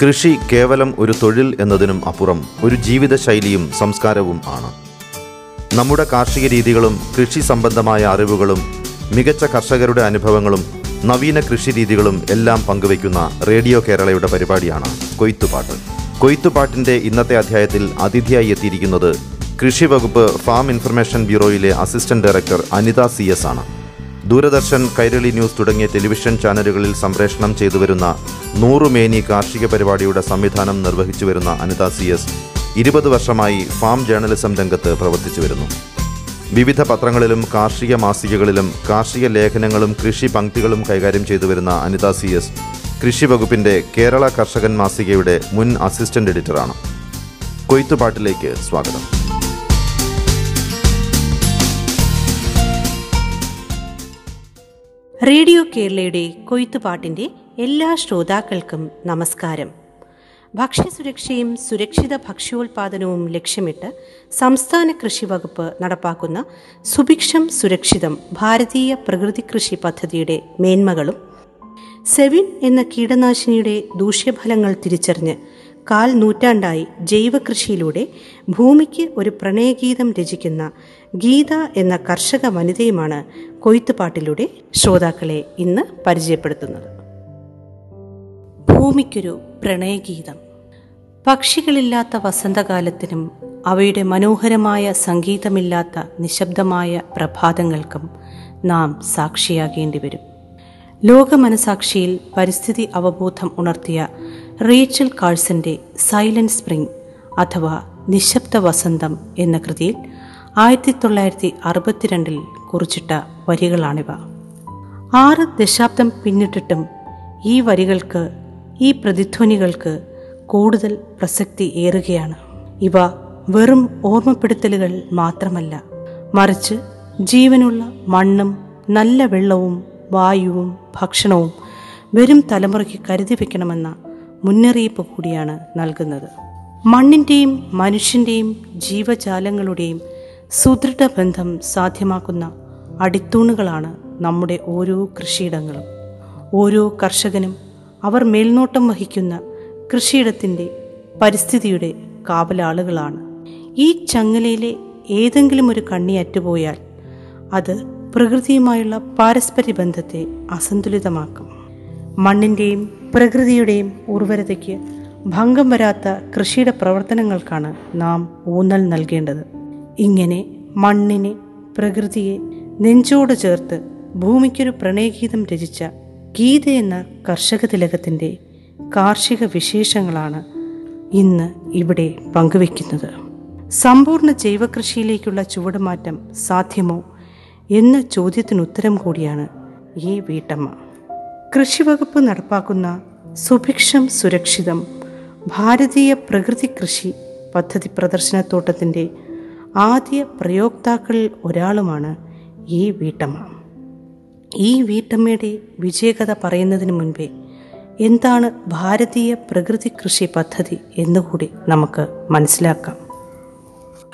കൃഷി കേവലം ഒരു തൊഴിൽ എന്നതിനും അപ്പുറം ഒരു ജീവിതശൈലിയും സംസ്കാരവും ആണ്. നമ്മുടെ കാർഷിക രീതികളും കൃഷി സംബന്ധമായ അറിവുകളും മികച്ച കർഷകരുടെ അനുഭവങ്ങളും നവീന കൃഷി രീതികളും എല്ലാം പങ്കുവയ്ക്കുന്ന റേഡിയോ കേരളയുടെ പരിപാടിയാണ് കൊയ്ത്തുപാട്ട്. കൊയ്ത്തുപാട്ടിന്റെ ഇന്നത്തെ അധ്യായത്തിൽ അതിഥിയായി എത്തിയിരിക്കുന്നത് കൃഷി വകുപ്പ് farm information ബ്യൂറോയിലെ assistant director Anitha C S ആണ്. ദൂരദർശൻ കൈരളി ന്യൂസ് തുടങ്ങിയ ടെലിവിഷൻ ചാനലുകളിൽ സംപ്രേഷണം ചെയ്തു വരുന്ന നൂറുമേനി കാർഷിക പരിപാടിയുടെ സംവിധാനം നിർവഹിച്ചു വരുന്ന അനിത സി എസ് ഇരുപത് വർഷമായി ഫാം ജേർണലിസം രംഗത്ത് പ്രവർത്തിച്ചു വരുന്നു വിവിധ പത്രങ്ങളിലും കാർഷിക മാസികകളിലും കാർഷിക ലേഖനങ്ങളും കൃഷി പങ്ക്തികളും കൈകാര്യം ചെയ്തു വരുന്ന അനിത സി എസ് കൃഷി വകുപ്പിന്റെ കേരള കർഷകൻ മാസികയുടെ മുൻ അസിസ്റ്റന്റ് എഡിറ്ററാണ്. കൊയ്ത്തുപാട്ടിലേക്ക് സ്വാഗതം. റേഡിയോ കേരളയുടെ കൊയ്ത്തുപാട്ടിന്റെ എല്ലാ ശ്രോതാക്കൾക്കും നമസ്കാരം. ഭക്ഷ്യസുരക്ഷയും സുരക്ഷിത ഭക്ഷ്യോൽപാദനവും ലക്ഷ്യമിട്ട് സംസ്ഥാന കൃഷി വകുപ്പ് നടപ്പാക്കുന്ന സുഭിക്ഷം സുരക്ഷിതം ഭാരതീയ പ്രകൃതി കൃഷി പദ്ധതിയുടെ മേന്മകളും സെവിൻ എന്ന കീടനാശിനിയുടെ ദൂഷ്യഫലങ്ങൾ തിരിച്ചറിഞ്ഞ് കാൽ നൂറ്റാണ്ടായി ജൈവകൃഷിയിലൂടെ ഭൂമിക്ക് ഒരു പ്രണയഗീതം രചിക്കുന്ന ഗീത എന്ന കർഷക വനിതയുമാണ് കൊയ്ത്തുപാട്ടിലൂടെ ശ്രോതാക്കളെ ഇന്ന് പരിചയപ്പെടുത്തുന്നത്. ഭൂമിക്കൊരു പ്രണയഗീതം. പക്ഷികളില്ലാത്ത വസന്തകാലത്തിനും അവയുടെ മനോഹരമായ സംഗീതമില്ലാത്ത നിശബ്ദമായ പ്രഭാതങ്ങൾക്കും നാം സാക്ഷിയാകേണ്ടി വരും. ലോകമനസാക്ഷിയിൽ പരിസ്ഥിതി അവബോധം ഉണർത്തിയ റീച്ചൽ കാഴ്സന്റെ സൈലന്റ് സ്പ്രിംഗ് അഥവാ നിശബ്ദ വസന്തം എന്ന കൃതിയിൽ ആയിരത്തി തൊള്ളായിരത്തി അറുപത്തിരണ്ടിൽ കുറിച്ചിട്ട വരികളാണിവ. ആറ് ദശാബ്ദം പിന്നിട്ടിട്ടും ഈ വരികൾക്ക് ഈ പ്രതിധ്വനികൾക്ക് കൂടുതൽ പ്രസക്തി ഏറുകയാണ്. ഇവ വെറും ഓർമ്മപ്പെടുത്തലുകൾ മാത്രമല്ല മറിച്ച് ജീവനുള്ള മണ്ണും നല്ല വെള്ളവും വായുവും ഭക്ഷണവും വരും തലമുറയ്ക്ക് കരുതി വയ്ക്കണമെന്ന മുന്നറിയിപ്പ് കൂടിയാണ് നൽകുന്നത്. മണ്ണിന്റെയും മനുഷ്യന്റെയും ജീവജാലങ്ങളുടെയും സുദൃഢ ബന്ധം സാധ്യമാക്കുന്ന അടിത്തൂണുകളാണ് നമ്മുടെ ഓരോ കൃഷിയിടങ്ങളും. ഓരോ കർഷകനും അവർ മേൽനോട്ടം വഹിക്കുന്ന കൃഷിയിടത്തിന്റെ പരിസ്ഥിതിയുടെ കാവലാളുകളാണ്. ഈ ചങ്ങലയിലെ ഏതെങ്കിലും ഒരു കണ്ണി അറ്റുപോയാൽ അത് പ്രകൃതിയുമായുള്ള പാരസ്പര്യ ബന്ധത്തെ അസന്തുലിതമാക്കും. മണ്ണിന്റെയും പ്രകൃതിയുടെയും ഉർവരതയ്ക്ക് ഭംഗം വരാത്ത കൃഷിയുടെ പ്രവർത്തനങ്ങൾക്കാണ് നാം ഊന്നൽ നൽകേണ്ടത്. ഇങ്ങനെ മണ്ണിനെ പ്രകൃതിയെ നെഞ്ചോട് ചേർത്ത് ഭൂമിക്കൊരു പ്രണയഗീതം രചിച്ച ഗീത എന്ന കർഷക തിലകത്തിന്റെ കാർഷിക വിശേഷങ്ങളാണ് ഇന്ന് ഇവിടെ പങ്കുവെക്കുന്നത് സമ്പൂർണ ജൈവകൃഷിയിലേക്കുള്ള ചുവടുമാറ്റം സാധ്യമോ എന്ന ചോദ്യത്തിന് ഉത്തരം കൂടിയാണ് ഈ വീട്ടമ്മ. കൃഷിവകുപ്പ് നടപ്പാക്കുന്ന സുഭിക്ഷം സുരക്ഷിതം ഭാരതീയ പ്രകൃതി കൃഷി പദ്ധതി പ്രദർശനത്തോട്ടത്തിന്റെ ആദ്യ പ്രയോക്താക്കളിൽ ഒരാളുമാണ് ഈ വീട്ടമ്മ. ഈ വീട്ടമ്മയുടെ വിജയകഥ പറയുന്നതിന് മുൻപേ എന്താണ് ഭാരതീയ പ്രകൃതി കൃഷി പദ്ധതി എന്നുകൂടി നമുക്ക് മനസ്സിലാക്കാം.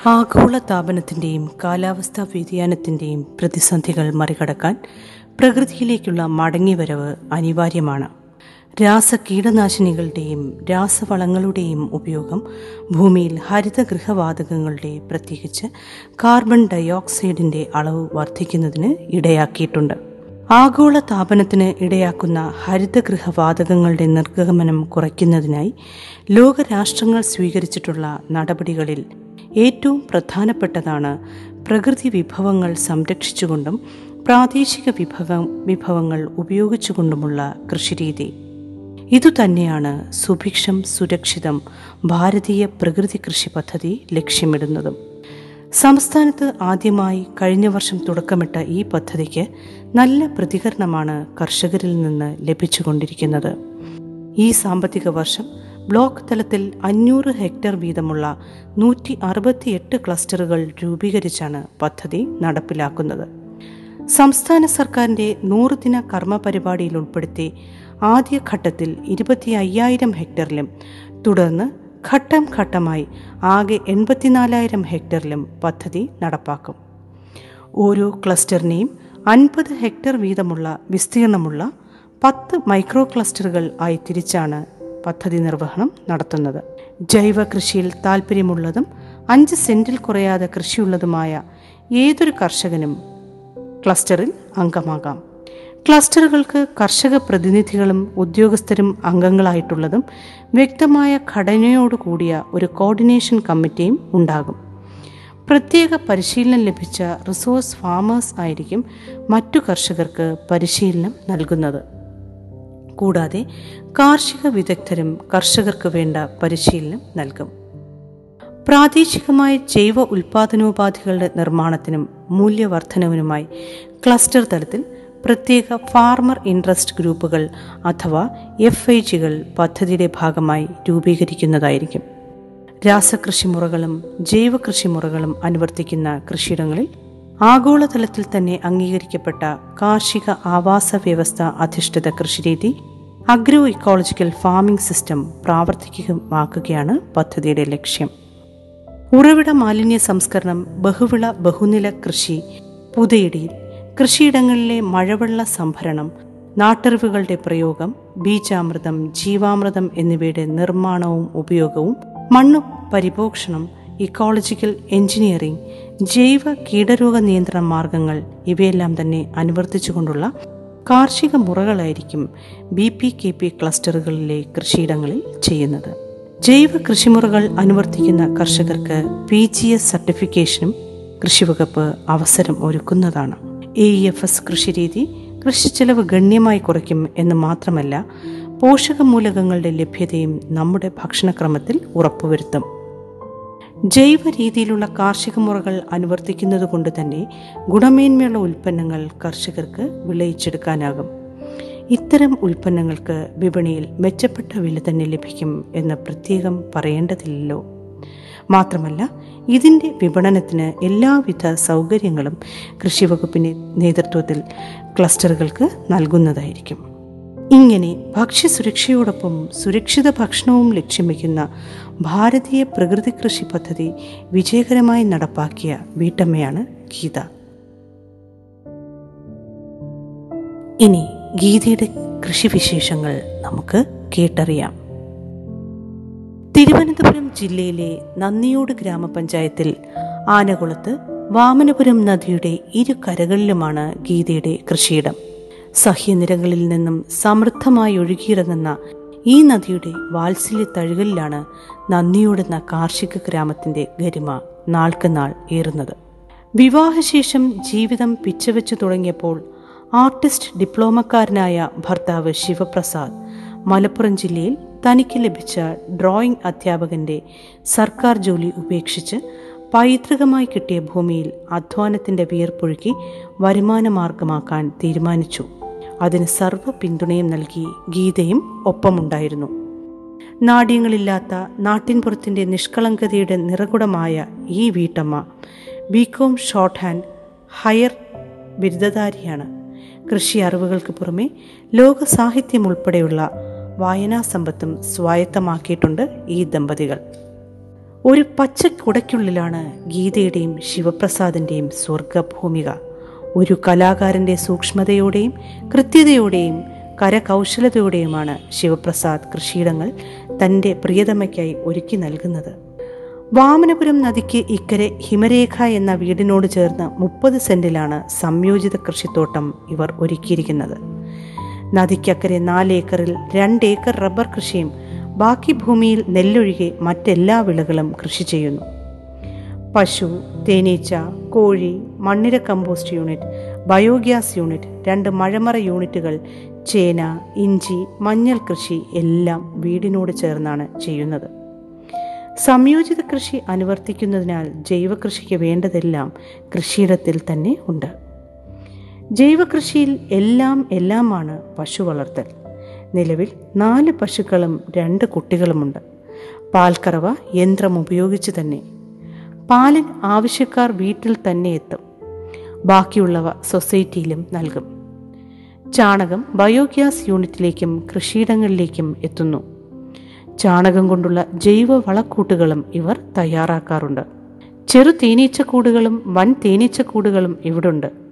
ആഗോള താപനത്തിന്റെയും കാലാവസ്ഥാ വ്യതിയാനത്തിന്റെയും പ്രതിസന്ധികൾ മറികടക്കാൻ പ്രകൃതിയിലേക്കുള്ള മടങ്ങിവരവ് അനിവാര്യമാണ്. രാസ കീടനാശിനികളുടെയും രാസവളങ്ങളുടെയും ഉപയോഗം ഭൂമിയിൽ ഹരിതഗൃഹവാതകങ്ങളുടെ പ്രത്യേകിച്ച് കാർബൺ ഡയോക്സൈഡിന്റെ അളവ് വർദ്ധിക്കുന്നതിന് ഇടയാക്കിയിട്ടുണ്ട്. ആഗോള താപനത്തിന് ഇടയാക്കുന്ന ഹരിതഗൃഹവാതകങ്ങളുടെ നിർഗമനം കുറയ്ക്കുന്നതിനായി ലോകരാഷ്ട്രങ്ങൾ സ്വീകരിച്ചിട്ടുള്ള നടപടികളിൽ ഏറ്റവും പ്രധാനപ്പെട്ടതാണ് പ്രകൃതി വിഭവങ്ങൾ സംരക്ഷിച്ചുകൊണ്ടും പ്രാദേശിക വിഭവ വിഭവങ്ങൾ ഉപയോഗിച്ചുകൊണ്ടുമുള്ള കൃഷിരീതി. ഇതുതന്നെയാണ് സുഭിക്ഷം സുരക്ഷിതം ഭാരതീയ പ്രകൃതി കൃഷി പദ്ധതി ലക്ഷ്യമിടുന്നതും. സംസ്ഥാനത്ത് ആദ്യമായി കഴിഞ്ഞ വർഷം തുടക്കമിട്ട ഈ പദ്ധതിക്ക് നല്ല പ്രതികരണമാണ് കർഷകരിൽ നിന്ന് ലഭിച്ചുകൊണ്ടിരിക്കുന്നത്. ഈ സാമ്പത്തിക വർഷം ബ്ലോക്ക് തലത്തിൽ അഞ്ഞൂറ് ഹെക്ടർ വീതമുള്ള നൂറ്റി അറുപത്തിയെട്ട് ക്ലസ്റ്ററുകൾ രൂപീകരിച്ചാണ് പദ്ധതി നടപ്പിലാക്കുന്നത്. സംസ്ഥാന സർക്കാരിന്റെ നൂറുദിന കർമ്മ പരിപാടിയിൽ ഉൾപ്പെടുത്തി ആദ്യ ഘട്ടത്തിൽ ഇരുപത്തി അയ്യായിരം ഹെക്ടറിലും തുടർന്ന് ഘട്ടം ഘട്ടമായി ആകെ എൺപത്തിനാലായിരം ഹെക്ടറിലും പദ്ധതി നടപ്പാക്കും. ഓരോ ക്ലസ്റ്ററിനെയും അൻപത് ഹെക്ടർ വീതമുള്ള വിസ്തീർണമുള്ള പത്ത് മൈക്രോ ക്ലസ്റ്ററുകൾ ആയി തിരിച്ചാണ് പദ്ധതി നിർവഹണം നടത്തുന്നത്. ജൈവ കൃഷിയിൽ താല്പര്യമുള്ളതും അഞ്ച് സെന്റിൽ കുറയാതെ കൃഷിയുള്ളതുമായ ഏതൊരു കർഷകനും ക്ലസ്റ്ററിൽ അംഗമാകാം. ക്ലസ്റ്ററുകൾക്ക് കർഷക പ്രതിനിധികളും ഉദ്യോഗസ്ഥരും അംഗങ്ങളായിട്ടുള്ളതും വ്യക്തമായ ഘടനയോടുകൂടിയ ഒരു കോർഡിനേഷൻ കമ്മിറ്റിയും ഉണ്ടാകും. പ്രത്യേക പരിശീലനം ലഭിച്ച റിസോഴ്സ് ഫാമേഴ്സ് ആയിരിക്കും മറ്റു കർഷകർക്ക് പരിശീലനം നൽകുന്നത്. കൂടാതെ കാർഷിക വിദഗ്ധരും കർഷകർക്ക് വേണ്ട പരിശീലനം നൽകും. പ്രാദേശികമായ ജൈവ ഉൽപാദനോപാധികളുടെ നിർമ്മാണത്തിനും മൂല്യവർദ്ധനവിനുമായി ക്ലസ്റ്റർ തലത്തിൽ പ്രത്യേക ഫാർമർ ഇൻട്രസ്റ്റ് ഗ്രൂപ്പുകൾ അഥവാ എഫ് ഐ ജികൾ പദ്ധതിയുടെ ഭാഗമായി രൂപീകരിക്കുന്നതായിരിക്കും. രാസകൃഷിമുറകളും ജൈവ കൃഷിമുറകളും അനുവർത്തിക്കുന്ന കൃഷിയിടങ്ങളിൽ ആഗോളതലത്തിൽ തന്നെ അംഗീകരിക്കപ്പെട്ട കാർഷിക ആവാസ വ്യവസ്ഥ അധിഷ്ഠിത കൃഷിരീതി അഗ്രോ ഇക്കോളജിക്കൽ ഫാമിംഗ് സിസ്റ്റം പ്രാവർത്തികമാക്കുകയാണ് പദ്ധതിയുടെ ലക്ഷ്യം. ഉറവിട മാലിന്യ സംസ്കരണം ബഹുവിള ബഹുനില കൃഷി പുതയിടി കൃഷിയിടങ്ങളിലെ മഴവെള്ള സംഭരണം നാട്ടറിവുകളുടെ പ്രയോഗം ബീജാമൃതം ജീവാമൃതം എന്നിവയുടെ നിർമ്മാണവും ഉപയോഗവും മണ്ണു പരിപോഷണം ഇക്കോളജിക്കൽ എഞ്ചിനീയറിംഗ് ജൈവ കീടരോഗ നിയന്ത്രണ മാർഗങ്ങൾ ഇവയെല്ലാം തന്നെ അനുവർത്തിച്ചുകൊണ്ടുള്ള കാർഷിക മുറകളായിരിക്കും ബി പി കെ പി ക്ലസ്റ്ററുകളിലെ കൃഷിയിടങ്ങളിൽ ചെയ്യുന്നത്. ജൈവ കൃഷിമുറകൾ അനുവർത്തിക്കുന്ന കർഷകർക്ക് പി ജി എസ് സർട്ടിഫിക്കേഷനും കൃഷിവകുപ്പ് അവസരം ഒരുക്കുന്നതാണ്. എ ഇ എഫ് എസ് കൃഷിരീതി കൃഷിച്ചെലവ് ഗണ്യമായി കുറയ്ക്കും എന്ന് മാത്രമല്ല പോഷകമൂലകങ്ങളുടെ ലഭ്യതയും നമ്മുടെ ഭക്ഷണക്രമത്തിൽ ഉറപ്പുവരുത്തും. ജൈവ രീതിയിലുള്ള കാർഷിക മുറകൾ അനുവർത്തിക്കുന്നത് കൊണ്ട് തന്നെ ഗുണമേന്മയുള്ള ഉൽപ്പന്നങ്ങൾ കർഷകർക്ക് വിളയിച്ചെടുക്കാനാകും. ഇത്തരം ഉൽപ്പന്നങ്ങൾക്ക് വിപണിയിൽ മെച്ചപ്പെട്ട വില തന്നെ ലഭിക്കും എന്ന് പ്രത്യേകം പറയേണ്ടതില്ലല്ലോ. മാത്രമല്ല ഇതിന്റെ വിപണനത്തിന് എല്ലാവിധ സൗകര്യങ്ങളും കൃഷിവകുപ്പിന്റെ നേതൃത്വത്തിൽ ക്ലസ്റ്ററുകൾക്ക് നൽകുന്നതായിരിക്കും. ഇങ്ങനെ ഭക്ഷ്യസുരക്ഷയോടൊപ്പം സുരക്ഷിത ഭക്ഷണവും ലക്ഷ്യം വയ്ക്കുന്ന ഭാരതീയ പ്രകൃതി കൃഷി പദ്ധതി വിജയകരമായി നടപ്പാക്കിയ വീട്ടമ്മയാണ് ഗീത. ഇനി ഗീതയുടെ കൃഷിവിശേഷങ്ങൾ നമുക്ക് കേട്ടറിയാം. തിരുവനന്തപുരം ജില്ലയിലെ നന്ദിയോട് ഗ്രാമപഞ്ചായത്തിൽ ആനകുളത്ത് വാമനപുരം നദിയുടെ ഇരു കരകളിലുമാണ് ഗീതയുടെ കൃഷിയിടം. സഹ്യനിരകളിൽ നിന്നും സമൃദ്ധമായി ഒഴുകിയിറങ്ങുന്ന ഈ നദിയുടെ വാത്സല്യ തഴുകലിലാണ് നന്ദിയോടെന്ന കാർഷിക ഗ്രാമത്തിന്റെ ഗരിമ നാൾക്ക് നാൾ ഏറുന്നത്. വിവാഹശേഷം ജീവിതം പിച്ചവെച്ചു തുടങ്ങിയപ്പോൾ ആർട്ടിസ്റ്റ് ഡിപ്ലോമക്കാരനായ ഭർത്താവ് ശിവപ്രസാദ് മലപ്പുറം ജില്ലയിൽ തനിക്ക് ലഭിച്ച ഡ്രോയിംഗ് അധ്യാപകന്റെ സർക്കാർ ജോലി ഉപേക്ഷിച്ച് പൈതൃകമായി കിട്ടിയ ഭൂമിയിൽ അധ്വാനത്തിന്റെ വിയർപ്പൊഴുക്കി വരുമാനമാർഗമാക്കാൻ തീരുമാനിച്ചു. അതിന് സർവ പിന്തുണയും നൽകി ഗീതയും ഒപ്പമുണ്ടായിരുന്നു. നാട്യങ്ങളില്ലാത്ത നാട്ടിൻപുറത്തിന്റെ നിഷ്കളങ്കതയുടെ നിറകുടമായ ഈ വീട്ടമ്മ ബികോം ഷോർട്ട് ഹാൻഡ് ഹയർ ബിരുദധാരിയാണ്. കൃഷി അറിവുകൾക്ക് പുറമെ ലോക സാഹിത്യം ഉൾപ്പെടെയുള്ള വായനാ സമ്പത്തും സ്വായത്തമാക്കിയിട്ടുണ്ട് ഈ ദമ്പതികൾ. ഒരു പച്ച കുടയ്ക്കുള്ളിലാണ് ഗീതയുടെയും ശിവപ്രസാദിന്റെയും സ്വർഗഭൂമിക. ഒരു കലാകാരന്റെ സൂക്ഷ്മതയോടെയും കൃത്യതയോടെയും കരകൗശലതയോടെയുമാണ് ശിവപ്രസാദ് കൃഷിയിടങ്ങൾ തന്റെ പ്രിയതമയ്ക്കായി ഒരുക്കി നൽകുന്നത്. വാമനപുരം നദിക്ക് ഇക്കരെ ഹിമരേഖ എന്ന വീടിനോട് ചേർന്ന് മുപ്പത് സെന്റിലാണ് സംയോജിത കൃഷിത്തോട്ടം ഇവർ ഒരുക്കിയിരിക്കുന്നത്. നദിക്കക്കരെ നാലേക്കറിൽ ഏക്കറിൽ രണ്ട് ഏക്കർ റബ്ബർ കൃഷിയും ബാക്കി ഭൂമിയിൽ നെല്ലൊഴികെ മറ്റെല്ലാ വിളകളും കൃഷി ചെയ്യുന്നു. പശു തേനീച്ച കോഴി മണ്ണിര കമ്പോസ്റ്റ് യൂണിറ്റ് ബയോഗ്യാസ് യൂണിറ്റ് രണ്ട് മഴമറ യൂണിറ്റുകൾ ചേന ഇഞ്ചി മഞ്ഞൾ കൃഷി എല്ലാം വീടിനോട് ചേർന്നാണ് ചെയ്യുന്നത്. സംയോജിത കൃഷി അനുവർത്തിക്കുന്നതിനാൽ ജൈവകൃഷിക്ക് വേണ്ടതെല്ലാം കൃഷിയിടത്തിൽ തന്നെ ഉണ്ട്. ജൈവകൃഷിയിൽ എല്ലാം എല്ലാമാണ് പശു വളർത്തൽ. നിലവിൽ നാല് പശുക്കളും രണ്ട് കുട്ടികളുമുണ്ട്. പാൽക്കറവ യന്ത്രം ഉപയോഗിച്ച് തന്നെ. പാലിൽ ആവശ്യക്കാർ വീട്ടിൽ തന്നെ എത്തും. ബാക്കിയുള്ളവ സൊസൈറ്റിയിലും നൽകും. ചാണകം ബയോഗ്യാസ് യൂണിറ്റിലേക്കും കൃഷിയിടങ്ങളിലേക്കും എത്തുന്നു. ചാണകം കൊണ്ടുള്ള ജൈവ വളക്കൂട്ടുകളും ഇവർ തയ്യാറാക്കാറുണ്ട്. ചെറു തേനീച്ചക്കൂടുകളും വൻ തേനീച്ചക്കൂടുകളും ഇവിടുണ്ട്.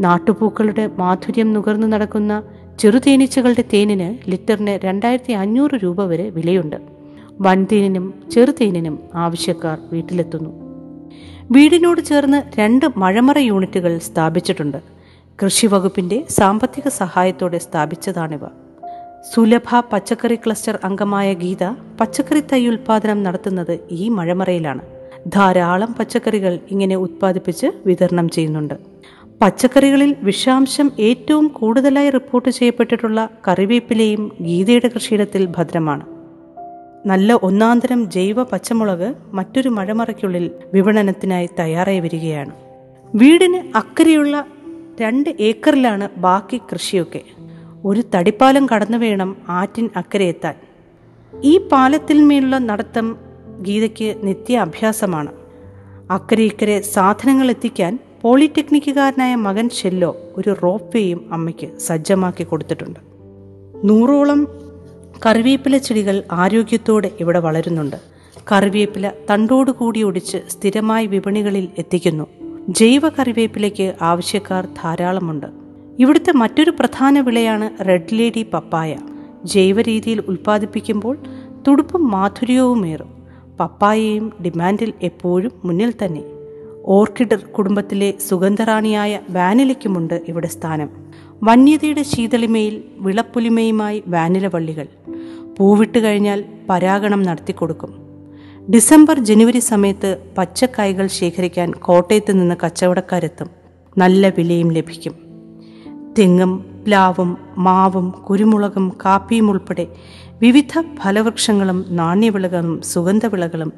നാട്ടുപൂക്കളുടെ മാധുര്യം നുകർന്നു നടക്കുന്ന ചെറുതേനീച്ചകളുടെ തേനിന് ലിറ്ററിന് രണ്ടായിരത്തി അഞ്ഞൂറ് രൂപ വരെ വിലയുണ്ട്. വൻതേനിനും ചെറുതേനിനും ആവശ്യക്കാർ വീട്ടിലെത്തുന്നു. വീടിനോട് ചേർന്ന് രണ്ട് മഴമറ യൂണിറ്റുകൾ സ്ഥാപിച്ചിട്ടുണ്ട്. കൃഷി വകുപ്പിന്റെ സാമ്പത്തിക സഹായത്തോടെ സ്ഥാപിച്ചതാണിവ. സുലഭ പച്ചക്കറി ക്ലസ്റ്റർ അംഗമായ ഗീത പച്ചക്കറി തൈ ഉൽപാദനം നടത്തുന്നത് ഈ മഴമറയിലാണ്. ധാരാളം പച്ചക്കറികൾ ഇങ്ങനെ ഉത്പാദിപ്പിച്ച് വിതരണം ചെയ്യുന്നുണ്ട്. പച്ചക്കറികളിൽ വിഷാംശം ഏറ്റവും കൂടുതലായി റിപ്പോർട്ട് ചെയ്യപ്പെട്ടിട്ടുള്ള കറിവേപ്പിലയും ഗീതയുടെ കൃഷിയിടത്തിൽ ഭദ്രമാണ്. നല്ല ഒന്നാന്തരം ജൈവ പച്ചമുളക് മറ്റൊരു മഴമറയ്ക്കുള്ളിൽ വിപണനത്തിനായി തയ്യാറായി വരികയാണ്. വീടിന് അക്കരെയുള്ള രണ്ട് ഏക്കറിലാണ് ബാക്കി കൃഷിയൊക്കെ. ഒരു തടിപ്പാലം കടന്നു വേണം ആറ്റിൻ അക്കരെ എത്താൻ. ഈ പാലത്തിന്മേലുള്ള നടത്തം ഗീതയ്ക്ക് നിത്യ അഭ്യാസമാണ് അക്കരെ സാധനങ്ങൾ എത്തിക്കാൻ പോളിടെക്നിക്കുകാരനായ മകൻ ഷെല്ലോ ഒരു റോപ്പ് വേയും അമ്മയ്ക്ക് സജ്ജമാക്കി കൊടുത്തിട്ടുണ്ട്. നൂറോളം കറിവേപ്പില ചെടികൾ ആരോഗ്യത്തോടെ ഇവിടെ വളരുന്നുണ്ട്. കറിവേപ്പില തണ്ടോടുകൂടി ഒടിച്ച് സ്ഥിരമായി വിപണികളിൽ എത്തിക്കുന്നു. ജൈവ കറിവേപ്പിലയ്ക്ക് ആവശ്യക്കാർ ധാരാളമുണ്ട്. ഇവിടുത്തെ മറ്റൊരു പ്രധാന വിളയാണ് റെഡ് ലേഡി പപ്പായ. ജൈവ രീതിയിൽ ഉൽപ്പാദിപ്പിക്കുമ്പോൾ തുടുപ്പും മാധുര്യവുമേറും. പപ്പായയും ഡിമാൻഡിൽ എപ്പോഴും മുന്നിൽ തന്നെ. ഓർക്കിഡ് കുടുംബത്തിലെ സുഗന്ധറാണിയായ വാനിലയ്ക്കുമുണ്ട് ഇവിടെ സ്ഥാനം. വന്യതയുടെ ശീതളിമയിൽ വിളപ്പുലിമയുമായി വാനില വള്ളികൾ. പൂവിട്ട് കഴിഞ്ഞാൽ പരാഗണം നടത്തിക്കൊടുക്കും ഡിസംബർ ജനുവരി സമയത്ത് പച്ചക്കായകൾ ശേഖരിക്കാൻ കോട്ടയത്ത് നിന്ന് കച്ചവടക്കാരെത്തും. നല്ല വിലയും ലഭിക്കും. തെങ്ങും പ്ലാവും മാവും കുരുമുളകും കാപ്പിയും ഉൾപ്പെടെ വിവിധ ഫലവൃക്ഷങ്ങളും നാണ്യവിളകളും സുഗന്ധവിളകളും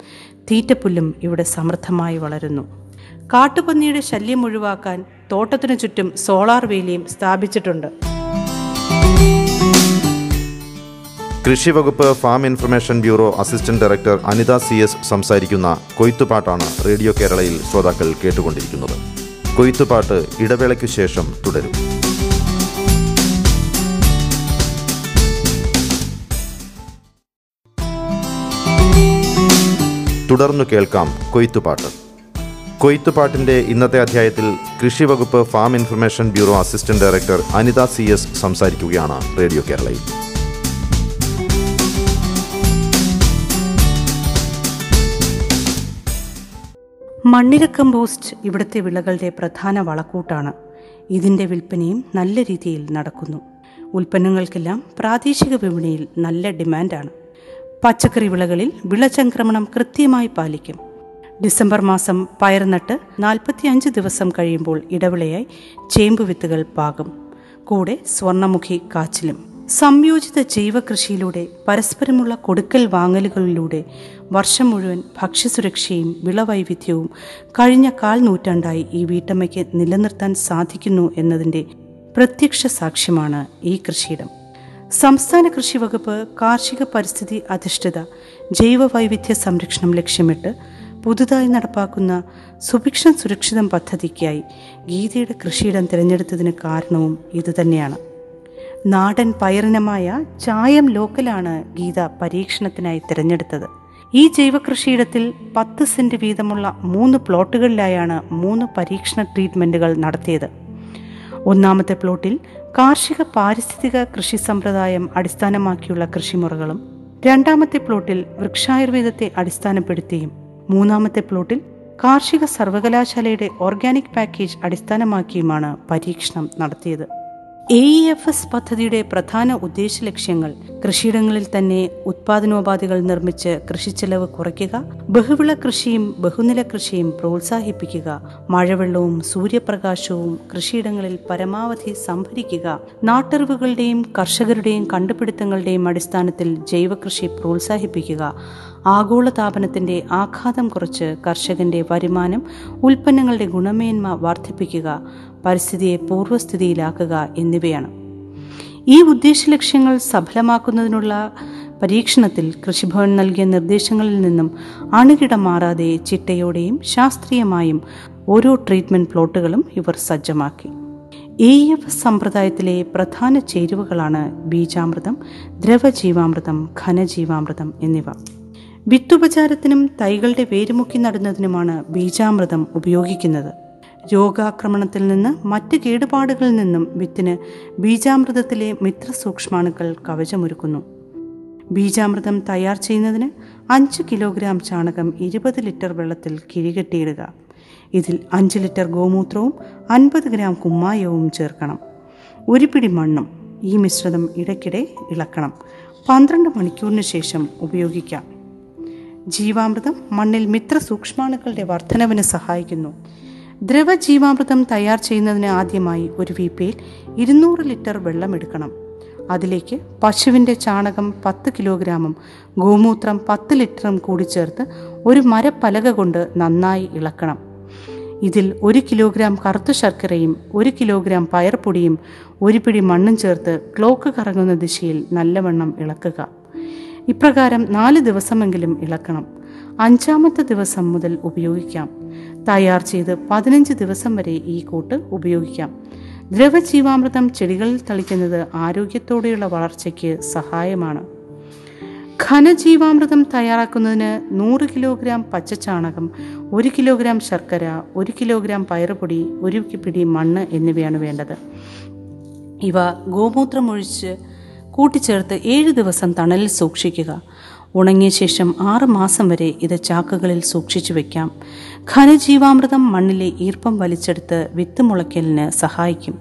തീറ്റപ്പുല്ലും ഇവിടെ സമൃദ്ധമായി വളരുന്നു. കാട്ടുപന്നിയുടെ ശല്യം ഒഴിവാക്കാൻ തോട്ടത്തിനു ചുറ്റും സോളാർ വേലിയും സ്ഥാപിച്ചിട്ടുണ്ട്. കൃഷി വകുപ്പ് farm information bureau assistant director Anitha C S സംസാരിക്കുന്ന കൊയ്ത്തുപാട്ടാണ് റേഡിയോ കേരളയിൽ ശ്രോതാക്കൾ കേട്ടുകൊണ്ടിരിക്കുന്നത്. കൊയ്ത്തുപാട്ട് ഇടവേളയ്ക്ക് ശേഷം തുടരും. തുടർന്നു കേൾക്കാം കൊയ്ത്തുപാട്ട്. കൊയ്ത്തുപാട്ടിന്റെ ഇന്നത്തെ അധ്യായത്തിൽ കൃഷി വകുപ്പ് farm information bureau assistant director Anitha C S സംസാരിക്കുകയാണ് റേഡിയോ കേരളയിൽ. മണ്ണിര കമ്പോസ്റ്റ് ഇവിടുത്തെ വിളകളുടെ പ്രധാന വളക്കൂട്ടാണ്. ഇതിന്റെ വിൽപ്പനയും നല്ല രീതിയിൽ നടക്കുന്നു. ഉൽപ്പന്നങ്ങൾക്കെല്ലാം പ്രാദേശിക വിപണിയിൽ നല്ല ഡിമാൻഡാണ്. പച്ചക്കറി വിളകളിൽ വിളചംക്രമണം കൃത്യമായി പാലിക്കും. ഡിസംബർ മാസം പയർ നട്ട് നാൽപ്പത്തിയഞ്ച് ദിവസം കഴിയുമ്പോൾ ഇടവിളയായി ചേമ്പ് വിത്തുകൾ പാകും. കൂടെ സ്വർണമുഖി കാച്ചിലും. സംയോജിത ജൈവ കൃഷിയിലൂടെ പരസ്പരമുള്ള കൊടുക്കൽ വാങ്ങലുകളിലൂടെ വർഷം മുഴുവൻ ഭക്ഷ്യസുരക്ഷയും വിളവൈവിധ്യവും കഴിഞ്ഞ കാൽ നൂറ്റാണ്ടായി ഈ വീട്ടമ്മയ്ക്ക് നിലനിർത്താൻ സാധിക്കുന്നു എന്നതിന്റെ പ്രത്യക്ഷ സാക്ഷ്യമാണ് ഈ കൃഷിയിടം. സംസ്ഥാന കൃഷി വകുപ്പ് കാർഷിക പരിസ്ഥിതി അധിഷ്ഠിത ജൈവവൈവിധ്യ സംരക്ഷണം ലക്ഷ്യമിട്ട് പുതുതായി നടപ്പാക്കുന്ന സുഭിക്ഷം സുരക്ഷിതം പദ്ധതിക്കായി ഗീതയുടെ കൃഷിയിടം തിരഞ്ഞെടുത്തതിന് കാരണവും ഇതുതന്നെയാണ്. നാടൻ പയറിനമായ ചായം ലോക്കലാണ് ഗീത പരീക്ഷണത്തിനായി തിരഞ്ഞെടുത്തത്. ഈ ജൈവ കൃഷിയിടത്തിൽ പത്ത് സെന്റ് വീതമുള്ള മൂന്ന് പ്ലോട്ടുകളിലായാണ് മൂന്ന് പരീക്ഷണ ട്രീറ്റ്മെന്റുകൾ നടത്തിയത്. ഒന്നാമത്തെ പ്ലോട്ടിൽ കാർഷിക പാരിസ്ഥിതിക കൃഷി സമ്പ്രദായം അടിസ്ഥാനമാക്കിയുള്ള കൃഷിമുറകളും രണ്ടാമത്തെ പ്ലോട്ടിൽ വൃക്ഷായുർവേദത്തെ അടിസ്ഥാനപ്പെടുത്തിയും മൂന്നാമത്തെ പ്ലോട്ടിൽ കാർഷിക സർവകലാശാലയുടെ ഓർഗാനിക് പാക്കേജ് അടിസ്ഥാനമാക്കിയുമാണ് പരീക്ഷണം നടത്തിയത്. എ ഇ എഫ് എസ് പദ്ധതിയുടെ പ്രധാന ഉദ്ദേശ ലക്ഷ്യങ്ങൾ കൃഷിയിടങ്ങളിൽ തന്നെ ഉത്പാദനോപാധികൾ നിർമ്മിച്ച് കൃഷിച്ചെലവ് കുറയ്ക്കുക ബഹുവിള കൃഷിയും ബഹുനില കൃഷിയും പ്രോത്സാഹിപ്പിക്കുക മഴവെള്ളവും സൂര്യപ്രകാശവും കൃഷിയിടങ്ങളിൽ പരമാവധി സംഭരിക്കുക നാട്ടറിവുകളുടെയും കർഷകരുടെയും കണ്ടുപിടുത്തങ്ങളുടെയും അടിസ്ഥാനത്തിൽ ജൈവകൃഷി പ്രോത്സാഹിപ്പിക്കുക ആഗോളതാപനത്തിന്റെ ആഘാതം കുറച്ച് കർഷകന്റെ വരുമാനം ഉൽപ്പന്നങ്ങളുടെ ഗുണമേന്മ വർദ്ധിപ്പിക്കുക പരിസ്ഥിതിയെ പൂർവസ്ഥിതിയിലാക്കുക എന്നിവയാണ്. ഈ ഉദ്ദേശ ലക്ഷ്യങ്ങൾ സഫലമാക്കുന്നതിനുള്ള പരീക്ഷണത്തിൽ കൃഷിഭവൻ നൽകിയ നിർദ്ദേശങ്ങളിൽ നിന്നും അണുകിട മാറാതെ ചിട്ടയോടെയും ശാസ്ത്രീയമായും ഓരോ ട്രീറ്റ്മെന്റ് പ്ലോട്ടുകളും ഇവർ സജ്ജമാക്കി. എ എഫ് സമ്പ്രദായത്തിലെ പ്രധാന ചേരുവകളാണ് ബീജാമൃതം ദ്രവജീവാമൃതം ഘനജീവാമൃതം എന്നിവ. വിത്തുപചാരത്തിനും തൈകളുടെ വേരുമുക്കി നടുന്നതിനുമാണ് ബീജാമൃതം ഉപയോഗിക്കുന്നത്. രോഗാക്രമണത്തിൽ നിന്ന് മറ്റ് കേടുപാടുകളിൽ നിന്നും വിത്തിന് ബീജാമൃതത്തിലെ മിത്രസൂക്ഷ്മാണുക്കൾ കവചമൊരുക്കുന്നു. ബീജാമൃതം തയ്യാർ ചെയ്യുന്നതിന് അഞ്ച് കിലോഗ്രാം ചാണകം ഇരുപത് ലിറ്റർ വെള്ളത്തിൽ കിഴികെട്ടിയിടുക. ഇതിൽ അഞ്ച് ലിറ്റർ ഗോമൂത്രവും അൻപത് ഗ്രാം കുമ്മായവും ചേർക്കണം. ഒരു പിടി മണ്ണും ഈ മിശ്രിതം ഇടയ്ക്കിടെ ഇളക്കണം. പന്ത്രണ്ട് മണിക്കൂറിന് ശേഷം ഉപയോഗിക്കാം. ജീവാമൃതം മണ്ണിൽ മിത്ര സൂക്ഷ്മാണുക്കളുടെ വർധനവിന് സഹായിക്കുന്നു. ദ്രവ ജീവാമൃതം തയ്യാർ ചെയ്യുന്നതിന് ആദ്യമായി ഒരു വീപ്പയിൽ ഇരുന്നൂറ് ലിറ്റർ വെള്ളം എടുക്കണം. അതിലേക്ക് പശുവിന്റെ ചാണകം പത്ത് കിലോഗ്രാമും ഗോമൂത്രം പത്ത് ലിറ്ററും കൂടി ചേർത്ത് ഒരു മരപ്പലക കൊണ്ട് നന്നായി ഇളക്കണം. ഇതിൽ ഒരു കിലോഗ്രാം കറുത്ത ശർക്കരയും ഒരു കിലോഗ്രാം പയർപ്പൊടിയും ഒരു പിടി മണ്ണും ചേർത്ത് ക്ലോക്ക് കറങ്ങുന്ന ദിശയിൽ നല്ലവണ്ണം ഇളക്കുക. ഇപ്രകാരം നാല് ദിവസമെങ്കിലും ഇളക്കണം. അഞ്ചാമത്തെ ദിവസം മുതൽ ഉപയോഗിക്കാം. തയ്യാർ ചെയ്ത് പതിനഞ്ച് ദിവസം വരെ ഈ കൂട്ട് ഉപയോഗിക്കാം. ദ്രവജീവാമൃതം ചെടികളിൽ തളിക്കുന്നത് ആരോഗ്യത്തോടെയുള്ള വളർച്ചയ്ക്ക് സഹായമാണ്. ഘനജീവാമൃതം തയ്യാറാക്കുന്നതിന് നൂറ് കിലോഗ്രാം പച്ചച്ചാണകം ഒരു കിലോഗ്രാം ശർക്കര ഒരു കിലോഗ്രാം പയറുപൊടി ഒരു പിടി മണ്ണ് എന്നിവയാണ് വേണ്ടത്. ഇവ ഗോമൂത്രമൊഴിച്ച് കൂട്ടിച്ചേർത്ത് ഏഴ് ദിവസം തണലിൽ സൂക്ഷിക്കുക. ഉണങ്ങിയ ശേഷം ആറ് മാസം വരെ ഇത് ചാക്കുകളിൽ സൂക്ഷിച്ചു വെക്കാം. ഖനജീവാമൃതം മണ്ണിലെ ഈർപ്പം വലിച്ചെടുത്ത് വിത്ത് മുളയ്ക്കലിന് സഹായിക്കും.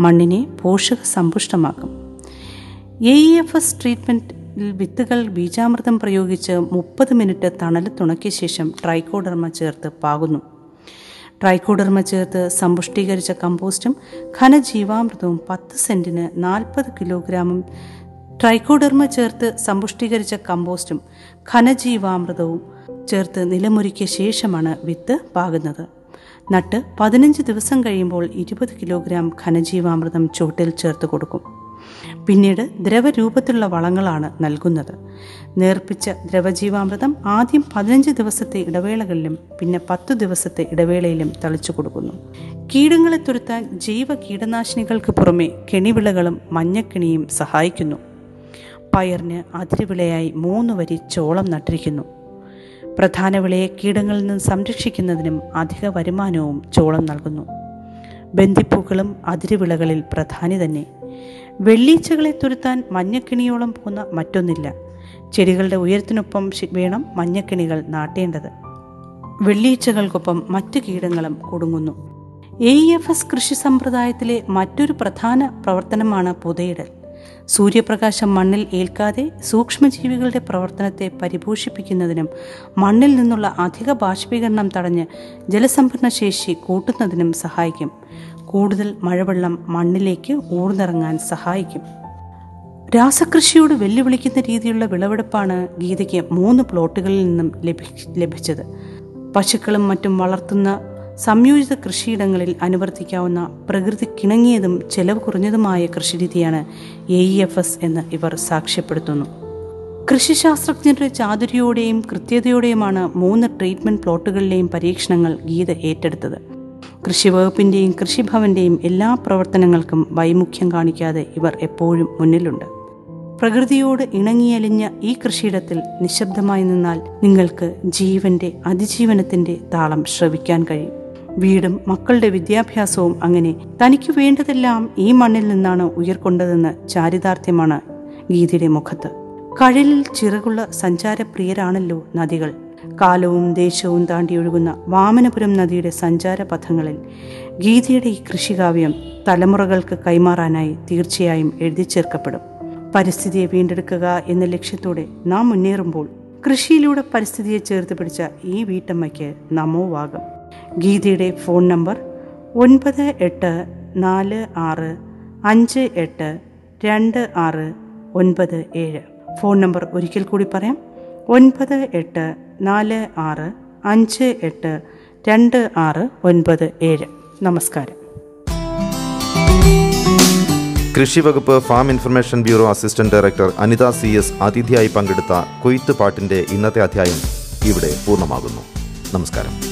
മണ്ണിനെ പോഷക സമ്പുഷ്ടമാക്കും എ ഇ എഫ് എസ് ട്രീറ്റ്മെന്റിൽ വിത്തുകൾ ബീജാമൃതം പ്രയോഗിച്ച് മുപ്പത് മിനിറ്റ് തണൽ തുണക്കിയ ശേഷം ട്രൈക്കോഡർമ ചേർത്ത് പാകുന്നു. ട്രൈക്കോഡർമ ചേർത്ത് സമ്പുഷ്ടീകരിച്ച കമ്പോസ്റ്റും ഖനജീവാമൃതവും പത്ത് സെന്റിന് നാൽപ്പത് കിലോഗ്രാമും ട്രൈക്കോഡർമ ചേർത്ത് സമ്പുഷ്ടീകരിച്ച കമ്പോസ്റ്റും ഘനജീവാമൃതവും ചേർത്ത് നിലമൊരുക്കിയ ശേഷമാണ് വിത്ത് പാകുന്നത്. നട്ട് പതിനഞ്ച് ദിവസം കഴിയുമ്പോൾ ഇരുപത് കിലോഗ്രാം ഖനജീവാമൃതം ചുവട്ടിൽ ചേർത്ത് കൊടുക്കും. പിന്നീട് ദ്രവരൂപത്തിലുള്ള വളങ്ങളാണ് നൽകുന്നത്. നേർപ്പിച്ച ദ്രവജീവാമൃതം ആദ്യം പതിനഞ്ച് ദിവസത്തെ ഇടവേളകളിലും പിന്നെ പത്തു ദിവസത്തെ ഇടവേളയിലും തളിച്ചു കൊടുക്കുന്നു. കീടങ്ങളെ തുരുത്താൻ ജൈവ കീടനാശിനികൾക്ക് പുറമെ കെണിവിളകളും മഞ്ഞക്കിണിയും സഹായിക്കുന്നു. പയറിന് അതിരുവിളയായി മൂന്ന് വരി ചോളം നട്ടിരിക്കുന്നു. പ്രധാന വിളയെ കീടങ്ങളിൽ നിന്ന് സംരക്ഷിക്കുന്നതിനും അധിക വരുമാനവും ചോളം നൽകുന്നു. ബന്ധിപ്പൂക്കളും അതിരുവിളകളിൽ പ്രധാനി തന്നെ. വെള്ളീച്ചകളെ തുരുത്താൻ മഞ്ഞക്കിണിയോളം പോകുന്ന മറ്റൊന്നില്ല. ചെടികളുടെ ഉയരത്തിനൊപ്പം വേണം മഞ്ഞക്കിണികൾ നാട്ടേണ്ടത്. വെള്ളീച്ചകൾക്കൊപ്പം മറ്റു കീടങ്ങളും കൊടുങ്ങുന്നു. എ എഫ് എസ് കൃഷി സമ്പ്രദായത്തിലെ മറ്റൊരു പ്രധാന പ്രവർത്തനമാണ് പുതയിടൽ. സൂര്യപ്രകാശം മണ്ണിൽ ഏൽക്കാതെ സൂക്ഷ്മജീവികളുടെ പ്രവർത്തനത്തെ പരിപോഷിപ്പിക്കുന്നതിനും മണ്ണിൽ നിന്നുള്ള അധിക ബാഷ്പീകരണം തടഞ്ഞ് ജലസംഭരണ ശേഷി കൂട്ടുന്നതിനും സഹായിക്കും. കൂടുതൽ മഴവെള്ളം മണ്ണിലേക്ക് ഊർന്നിറങ്ങാൻ സഹായിക്കും. രാസകൃഷിയോട് വെല്ലുവിളിക്കുന്ന രീതിയിലുള്ള വിളവെടുപ്പാണ് ഗീതയ്ക്ക് മൂന്ന് പ്ലോട്ടുകളിൽ നിന്നും ലഭിച്ചത്. പശുക്കളും മറ്റും വളർത്തുന്ന സംയോജിത കൃഷിയിടങ്ങളിൽ അനുവർത്തിക്കാവുന്ന പ്രകൃതി കിണങ്ങിയതും ചെലവ് കുറഞ്ഞതുമായ കൃഷിരീതിയാണ് എ ഇ എഫ് എസ് എന്ന് ഇവർ സാക്ഷ്യപ്പെടുത്തുന്നു. കൃഷിശാസ്ത്രജ്ഞരുടെ ചാതുര്യോടെയും കൃത്യതയോടെയുമാണ് മൂന്ന് ട്രീറ്റ്മെന്റ് പ്ലോട്ടുകളിലെയും പരീക്ഷണങ്ങൾ ഗീത ഏറ്റെടുത്തത്. കൃഷിവകുപ്പിന്റെയും കൃഷിഭവന്റെയും എല്ലാ പ്രവർത്തനങ്ങൾക്കും വൈമുഖ്യം കാണിക്കാതെ ഇവർ എപ്പോഴും മുന്നിലുണ്ട്. പ്രകൃതിയോട് ഇണങ്ങിയലിഞ്ഞ ഈ കൃഷിയിടത്തിൽ നിശബ്ദമായി നിന്നാൽ നിങ്ങൾക്ക് ജീവന്റെ അതിജീവനത്തിന്റെ താളം ശ്രവിക്കാൻ കഴിയും. വീടും മക്കളുടെ വിദ്യാഭ്യാസവും അങ്ങനെ തനിക്ക് വേണ്ടതെല്ലാം ഈ മണ്ണിൽ നിന്നാണ് ഉയർക്കൊണ്ടതെന്ന് ചാരിതാർത്ഥ്യമാണ് ഗീതയുടെ മുഖത്ത്. കഴലിൽ ചിറകുള്ള സഞ്ചാരപ്രിയരാണല്ലോ നദികൾ. കാലവും ദേശവും താണ്ടി ഒഴുകുന്ന വാമനപുരം നദിയുടെ സഞ്ചാരപഥങ്ങളിൽ ഗീതയുടെ ഈ കൃഷികാവ്യം തലമുറകൾക്ക് കൈമാറാനായി തീർച്ചയായും എഴുതി ചേർക്കപ്പെടും പരിസ്ഥിതിയെ വീണ്ടെടുക്കുക എന്ന ലക്ഷ്യത്തോടെ നാം മുന്നേറുമ്പോൾ കൃഷിയിലൂടെ പരിസ്ഥിതിയെ ചേർത്ത് പിടിച്ച ഈ വീട്ടമ്മയ്ക്ക് നമോവാകം ഗീതയുടെ ഫോൺ നമ്പർ ഒൻപത് എട്ട് നാല് ആറ് അഞ്ച് എട്ട് രണ്ട് ആറ് ഒൻപത് ഏഴ്. ഫോൺ നമ്പർ ഒരിക്കൽ കൂടി പറയാം. ഒൻപത് എട്ട് നാല് ആറ് അഞ്ച് എട്ട് രണ്ട് ആറ് ഒൻപത് ഏഴ്. നമസ്കാരം. കൃഷി വകുപ്പ് farm information bureau assistant director Anitha C S അതിഥിയായി പങ്കെടുത്ത കൊയ്ത്ത് പാട്ടിന്റെ ഇന്നത്തെ അധ്യായം ഇവിടെ പൂർണമാകുന്നു. നമസ്കാരം.